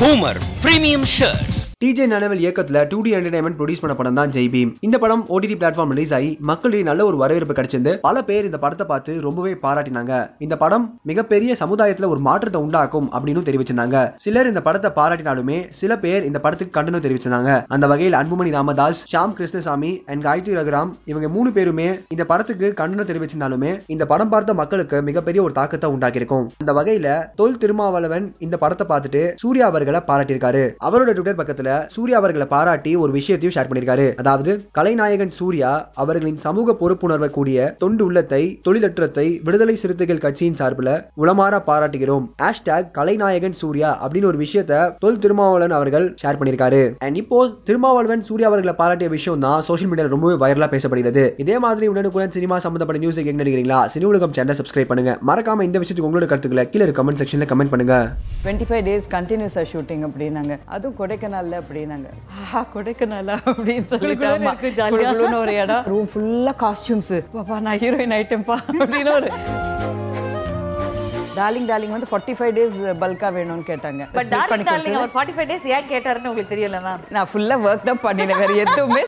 Homer premium shirts DJ நனவல் இயக்கத்துல two D entertainment produce பண்ண படம் தான் ஜெய் பீம் இந்த படம் ஓடிடி பிளாட்ஃபார்ம் ரிலீஸ் ஆகி மக்களிடையே நல்ல ஒரு வரவேற்பு கிடைச்சிருந்து பல பேர் இந்த படத்தை பார்த்து ரொம்பவே பாராட்டினாங்க. இந்த படம் மிகப்பெரிய சமுதாயத்துல ஒரு மாற்றத்தை உண்டாக்கும் அப்படின்னு தெரிவிச்சிருந்தாங்க. சிலர் இந்த படத்தை பாராட்டினாலுமே சில பேர் இந்த படத்துக்கு கண்டனம் தெரிவிச்சிருந்தாங்க. அந்த வகையில் அன்புமணி ராமதாஸ் ஷாம் கிருஷ்ணசாமி அண்ட் காயத்ரி ரகுராம் இவங்க மூணு பேருமே இந்த படத்துக்கு கண்டனம் தெரிவிச்சிருந்தாலுமே இந்த படம் பார்த்த மக்களுக்கு மிகப்பெரிய ஒரு தாக்கத்தை உண்டாக்கியிருக்கும். அந்த வகையில தொல் திருமாவளவன் இந்த படத்தை பார்த்துட்டு சூர்யா அவர்களை பாராட்டியிருக்காரு. அவரோட ட்விட்டர் பக்கத்துல சூர்யா அவர்களை பாராட்டி ஒரு விஷயத்தையும் ஷேர் பண்ணியிருக்காரு. அதாவது கலைநாயகன் சூர்யா அவர்களின் சமூக பொறுப்புணர்வை கூடிய தொண்டு உள்ளத்தை தொழிலற்றத்தை விடுதலை சிறுத்தைகள் கட்சியின் சார்பில் உளமாற பாராட்டுகிறோம். ஹேஷ்டாக் கலைநாயகன் சூர்யா அப்படின்னு ஒரு விஷயத்த தொல் திருமாவளவன் அவர்கள் ஷேர் பண்ணியிருக்காரு. அண்ட் இப்போ திருமாவளவன் சூர்யா அவர்களை பாராட்டிய விஷயம் தான் சோஷியல் மீடியாவில் ரொம்பவே வைரலா பேசப்படுகிறது. இதே மாதிரி உடனுக்குடன் சினிமா சம்பந்தப்பட்ட நியூஸ் எங்க நினைக்கிறீங்களா சினி உலகம் சேனல் சப்ஸ்கிரைப் பண்ணுங்க. மறக்காம இந்த விஷயத்துக்கு உங்களோட கருத்துக்களை கீழே கமெண்ட் செக்ஷன்ல கமெண்ட் பண்ணுங்க. டுவெண்ட்டி ஃபைவ் டேஸ் கண்டினியூஸாக ஷூட்டிங் அப்படின்னாங்க. அதுவும் கொடைக்கானல்ல அப்படின்னாங்க. ஆஹா கொடைக்கானலா அப்படின்னு சொல்லிட்டு ஒரு இடம். ரூம் ஃபுல்லாக காஸ்டியூம்ஸ் பாப்பா நான் ஹீரோயின் ஐட்டம்பா அப்படின்னு ஒரு டார்லிங் டார்லிங் வந்து ஃபார்ட்டி ஃபைவ் டேஸ் பல்கா வேணும்னு கேட்டாங்க. But darling darling. Our forty five days ஏன் கேட்டாருன்னு உங்களுக்கு தெரியல மேம் நான் ஃபுல்லாக ஒர்க் தான் பண்ணினேன் வேற எதுவுமே